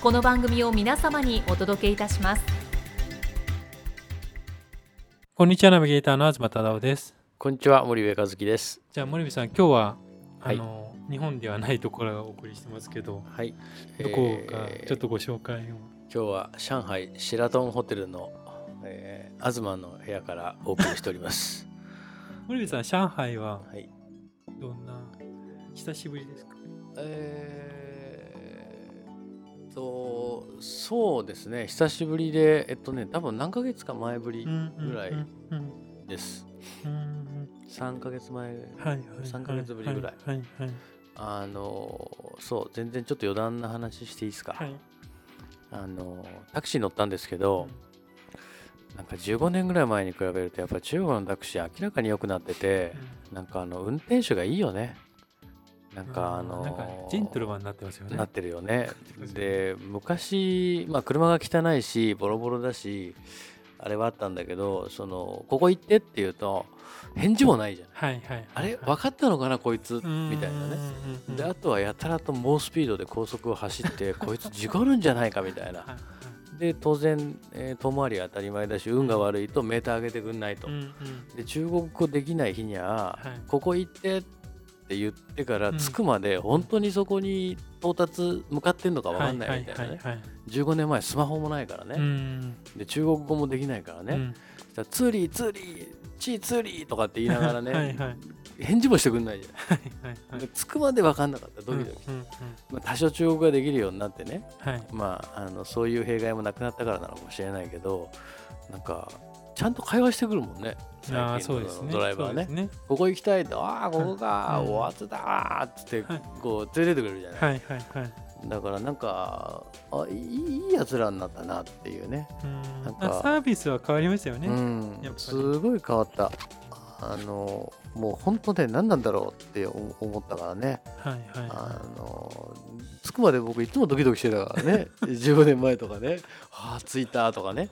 この番組を皆様にお届けいたしますこんにちはナビゲーターの東忠夫ですこんにちは森部和樹です。じゃあ森部さん今日はあはいの、日本ではないところがお送りしてますけどはい。どこかえーちょっとご紹介を、今日は上海シェラトンホテルの、えー、東の部屋からお送りしております。森部さん上海ははい。どんな久しぶりですか？えー、とそうですね。久しぶりでえっとね多分何ヶ月か前ぶりぐらいです。うんうん3ヶ月前はいはい。3ヶ月ぶりぐらい。はいはい。あのそう全然ちょっと余談な話していい。ですか。はいあのタクシー乗ったんですけど、なんか15年ぐらい。前に比べるとやっぱ中国のタクシー明らかに良くなってて、なんかあの運転手がい。いよねなんかあのなんかジェントルマンになってますよね。なってるよね。で昔、まあ、車が汚いしボロボロだしあれはあったんだけどそのここ行ってって言うと返事もないじゃんはいはいあれ分かったのかなこいつ？みたいなね。ねであとはやたらと猛スピードで高速を走って こいつ事故るんじゃないかみたいな。で当然、えー遠回りは当たり前だし運が悪いとメーター上げてくんないと、うんうん。で中国語できない日には、はい。ここ行ってって言ってからうん。着くまで本当にそこに到達向かってんのか分かんないみたいなね。はいはいはい15年前スマホもないからうね、ん。で中国語もできないからね、這裡這裡去這裡とかって言いながらね返事もしてくんないじゃん。で着くまで分かんなかったドキドキ、多少中国語ができるようになってね。はい。まあ、あのそういう弊害もなくなったからなのかもしれないけどなんかちゃんと会話してくるもんね。あそうですね。ドライバーね。ね。ここ行きたいとああここか、うん。おわつだーっつってはい。こう連れてってくれるじゃない、はいはいはい。だからなんかあいいいいやつらになったなっていうね。うん。なんかあサービスは変わりましたよね。うん。すごい変わった。あのもう本当ね何なんだろうって思思ったからね。はいはいあはの着くまで僕いつもドキドキしてたからね。15年前とかね。ああ着いたとかね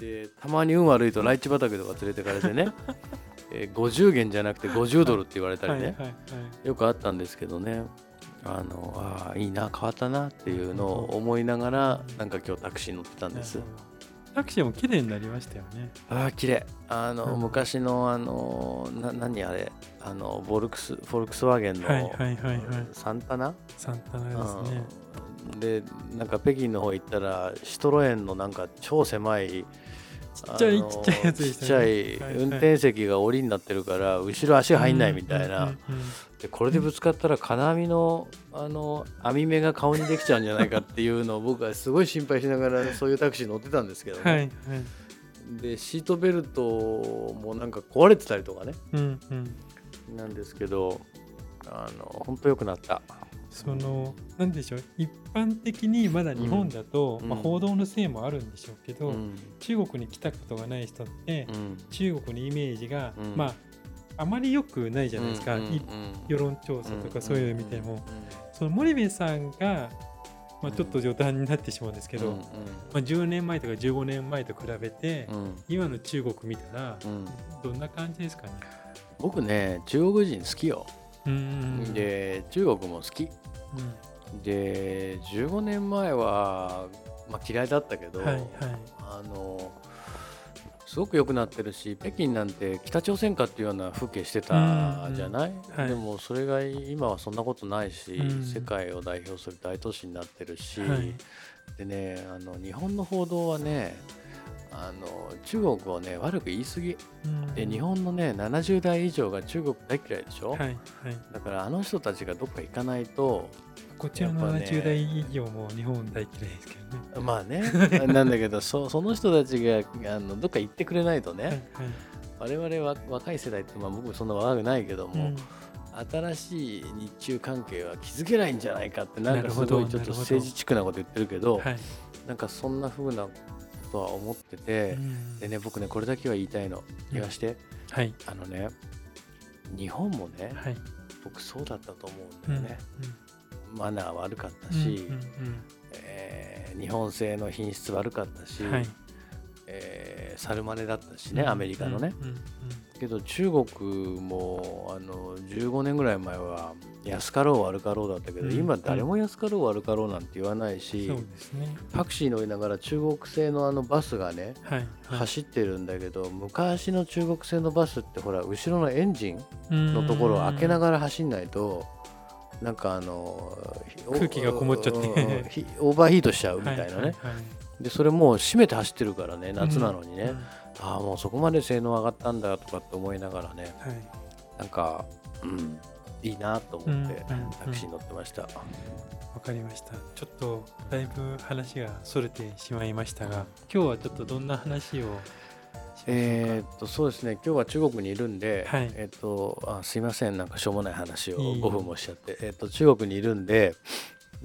でたまに運悪いとライチ畑とか連れてかれてね、えー50元じゃなくて50ドルって言われたりね、いはいはいはい。よくあったんですけどねあのああいいな変わったなっていうのを思いながらなんか今日タクシー乗ってたんです。タクシーも綺麗になりましたよね。ああ綺麗。あの、うん。昔のあのな何あれあのボルクスフォルクスワーゲンの、はいはいはいはい。サンタナ？サンタナですね。うん。でなんか北京の方行ったらシトロエンのなんか超狭いちっちゃいちっちゃいやつでしたね。ちっちゃい運転席が檻になってるから後ろ足入んないみたいな、でこれでぶつかったら金網のあの網目が顔にできちゃうんじゃないかっていうのを僕はすごい心配しながら そういうタクシー乗ってたんですけどね、はいはい。でシートベルトもなんか壊れてたりとかね。うんうん。なんですけどあの本当良くなったそのなんでしょう一般的にまだ日本だと、うん。まあ、報道のせいもあるんでしょうけど、うん。中国に来たことがない人って、うん。中国のイメージが、うん。まああまり良くないじゃないですか、世論調査とかそういうの見ても、うん。その森部さんが、まあ、ちょっと冗談になってしまうんですけど、うん。まあ、10年前とか15年前と比べて、うん。今の中国見たらうん。どんな感じですかね？僕ね中国人好きよ、で中国も好き。で15年前は、まあ、嫌いだったけど、はいはい。あのすごく良くなってるし北京なんて北朝鮮かっていうような風景してたじゃない、はい。でもそれが今はそんなことないし、うん。世界を代表する大都市になってるし、はい。でねあの日本の報道はねあの中国をね悪く言い過ぎ。うん。で日本のね70代以上が中国大嫌いでしょ、はいはい。だからあの人たちがどっか行かないとこちらのやっぱね70代以上も日本大嫌いですけどね。まあね なんだけどそその人たちがあのどっか行ってくれないとね、はいはい。我々は若い世代って、まあ、僕もそんな若くないけども、うん。新しい日中関係は築けないんじゃないかってなんかすごいちょっと政治チックなこと言ってるけど、はい。なんかそんな風なことは思ってて、うん。でね僕ねこれだけは言いたいの。言わして、はい。あのね日本もねはい。僕そうだったと思うんだよね、うマナー悪かったんし、うん。えー日本製の品質悪かったし、うんはい。えー猿真似だったしね、アメリカのね、けど中国もあの15年ぐらい前は安かろう悪かろうだったけど、うん。今誰も安かろう悪かろうなんて言わないし、そうですね。タクシー乗りながら中国製のあのバスがねはいはい。走ってるんだけど昔の中国製のバスってほら後ろのエンジンののところを開けながら走んないとなんかあの空気がこもっちゃって。オーバーヒートしちゃうみたいなね、でそれもう閉めて走ってるからね夏なのにね、うん。ああもうそこまで性能上がったんだとかって思いながらねはい。なんか、うん、いいなと思ってうんうんうん。タクシーに乗ってました。わかりました。ちょっとだいぶ話がそれてしまいましたが今日はちょっとどんな話をえーっとそうですね。今日は中国にいるんで、はい。えーっとあすいません。なんかしょうもない話をいい5分もしちゃって、えーっと中国にいるんで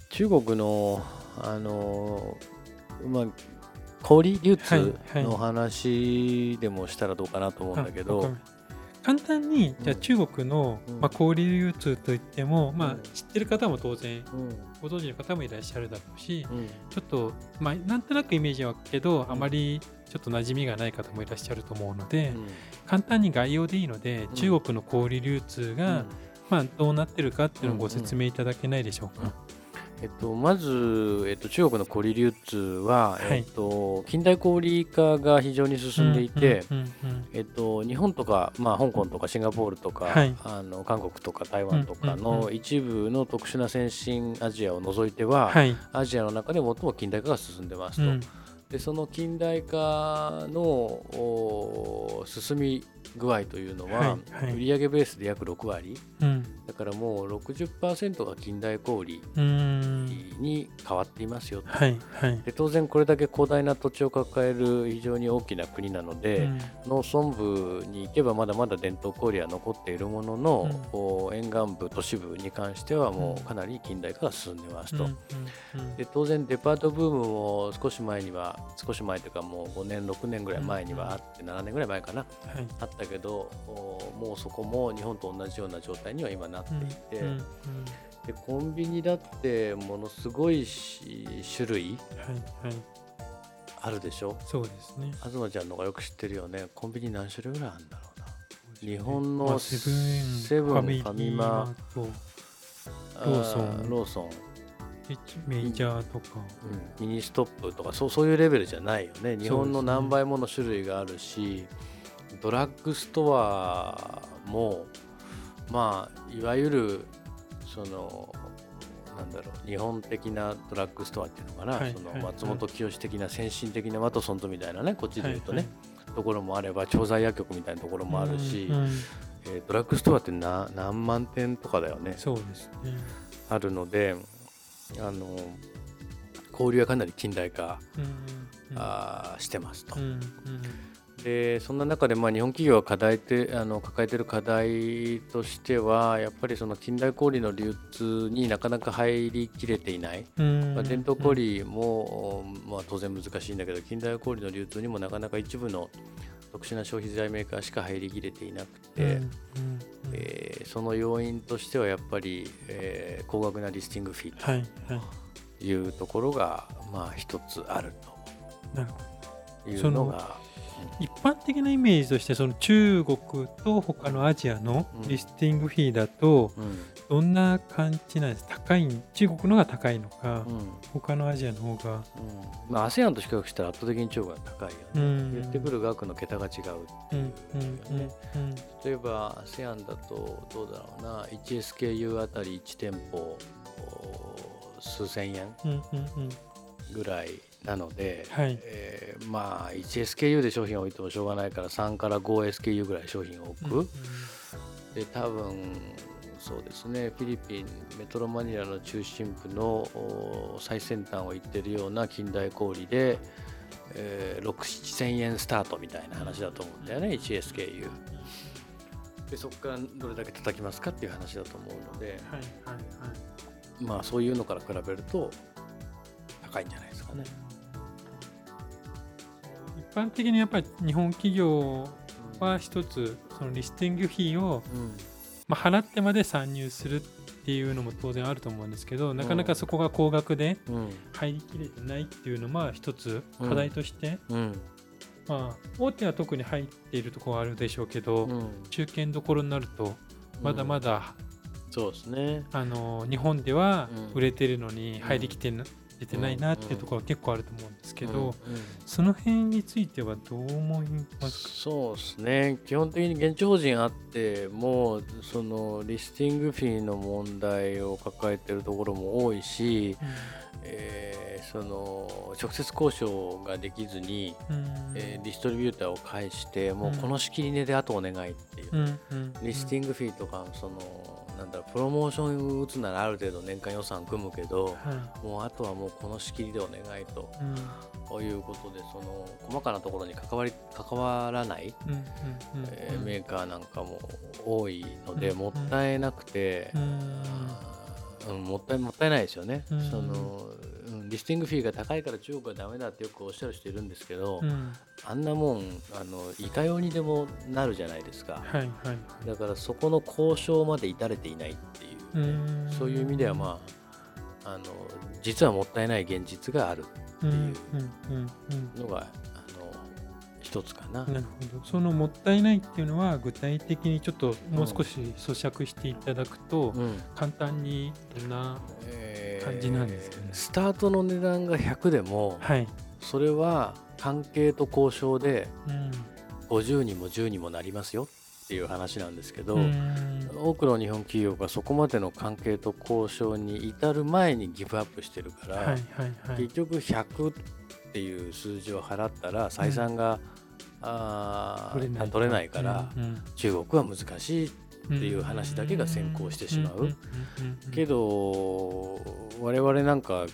中国のあのまあ小売流はい通はい。の話でもしたらどうかなと思うんだけど、あわかりました簡単にじゃあうん中国の、うん。まあ、小売流通といっても、まあうん、知ってる方も当然うん。ご存知の方もいらっしゃるだろうしうん。ちょっと、まあ、なんとなくイメージは湧くけどあまりちょっと馴染みがない方もいらっしゃると思うので、簡単に概要でいいので、うん。中国の小売流通が、まあ、どうなってるかっていうのをご説明いただけないでしょうか。えっと、まず、えっと、中国の小売流通は、はい。えっと、近代小売化が非常に進んでいて、えっと、日本とか、まあ、香港とかシンガポールとか、はい。あの韓国とか台湾とかのう一部の特殊な先進アジアを除いては、はい、アジアの中で最も近代化が進んでますと。うん。でその近代化のお進み具合というのは、売上ベースで約6割。うんだからもう60%が近代小売に変わっていますよと。はいはい。で当然これだけ広大な土地を抱える非常に大きな国なので、うん。農村部に行けばまだまだ伝統小売は残っているものの、うん。こう沿岸部都市部に関してはもうかなり近代化が進んでますと。で当然デパートブームも少し前には少し前というかもう5年6年ぐらい前にはあって、7年ぐらい前かな。はい。あったけどおもうそこも日本と同じような状態には今なっていて、うんうんでコンビニだってものすごいし種類はいはい。あるでしょ？そうですね。東ちゃんの方がよく知ってるよね。コンビニ何種類ぐらいあるんだろうな。日本のまあセブンセブンファミマ。ローソン。ローソン、メジャーとか。うんミニストップとかそうそういうレベルじゃないよね。日本の何倍もの種類があるし、ドラッグストアもまあいわゆるそのなんだろう日本的なドラッグストアっていうのかな、そのはいはい。松本清的な先進的なワトソンズみたいなねこっちで言うとね、はいところもあれば調剤薬局みたいなところもあるし、うんうん。えードラッグストアってな何万店とかだよね。そうですね。あるのであの交流はかなり近代化、うんうんあーしてますと。う。んでそんな中でまあ日本企業が課題てあの抱えている課題としてはやっぱりその近代小売の流通になかなか入りきれていない、うん。まあ、伝統小売も、まあ、当然難しいんだけど近代小売の流通にもなかなか一部の特殊な消費財メーカーしか入りきれていなくて、えーその要因としてはやっぱり、えー高額なリスティングフィーというところがまあ一つあるなるほど。というのが一般的なイメージとしてその中国と他のアジアのうん。リスティングフィーだとうん。どんな感じなんです高い中国のが高いのかうん。他のアジアの方が。うん。まあ ASEAN と比較したら圧倒的に中国が高いよね、うん。言ってくる額の桁が違うっていう例えば ASEAN だとどうだろうな。1SKU あたり1店舗お数千円ぐらいなので、はい。えーまあ 1SKU で商品を置いてもしょうがないから3から 5SKU ぐらい商品を置く、うんで多分そうですねフィリピンメトロマニラの中心部のお最先端を行ってるような近代小売で、えー、6 7000円スタートみたいな話だと思うんだよね 1SKU でそこからどれだけ叩きますかっていう話だと思うのではいはいはい。まあそういうのから比べると高いんじゃないですかね。一般的にやっぱり日本企業は一つそのリスティング費を、まあ、払ってまで参入するっていうのも当然あると思うんですけどなかなかそこが高額でうん。入りきれてないっていうのは一つ課題として、うん。まあ大手は特に入っているところはあるでしょうけど、うん。中堅どころになるとまだまだ、そうですね。あの日本ではうん。売れてるのに入りきてな出てないなっていうところは結構あると思うんですけど、うんうん。その辺についてはどう思いますか？そうですね。基本的に現地法人あってもうそのリスティングフィーの問題を抱えてるところも多いし、えーその直接交渉ができずに、うん。えーディストリビューターを介してもうこの仕切り値であとお願いっていう、うんうん。リスティングフィーとかそのなんだろうプロモーション打つならある程度年間予算組むけどはい。もうあとはもうこの仕切りでお願いとうん。いうことでその細かなところに関わり関わらないえーメーカーなんかも多いので、うんもったいなくてう、ん。うんもったいもったいないですよね、うん。そのうんリスティングフィーが高いから中国はダメだってよくおっしゃる人いるんですけど、うん。あんなもんあのいかようにでもなるじゃないですか、はいはいだからそこの交渉まで至れていないっていう、うん。そういう意味ではまああの実はもったいない現実があるうんうんいうのがあの一つかな。なるほど。そのもったいないっていうのは具体的にちょっともう少し咀嚼していただくと、うん。簡単にどんなえー感じなんですかね。スタートの値段が100でもはい、それは関係と交渉でうん。50にも10にもなりますよっていう話なんですけど、うん。多くの日本企業がそこまでの関係と交渉に至る前にギブアップしてるから、はいはいはい。結局100っていう数字を払ったら採算が、あー取れないから、うん中国は難しい。うんっていう話だけが先行してしまう。けど我々なんか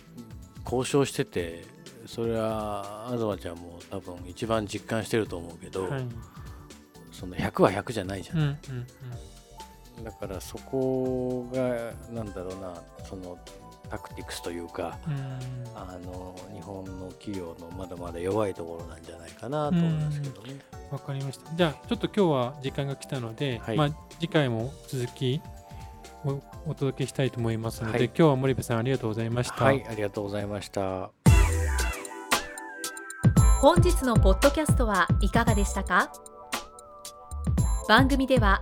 交渉しててそれは東ちゃんも多分一番実感してると思うけど、はいその100は100じゃないじゃん、うんうんだからそこがなんだろうなそのタクティクスというかうんあの日本の企業のまだまだ弱いところなんじゃないかなと思いますけどね。わかりました。じゃあ、ちょっと今日は時間が来たので、はいまあ、次回も続きおお届けしたいと思いますので、はい今日は森部さんありがとうございました。はい、ありがとうございました。本日のポッドキャストはいかがでしたか？番組では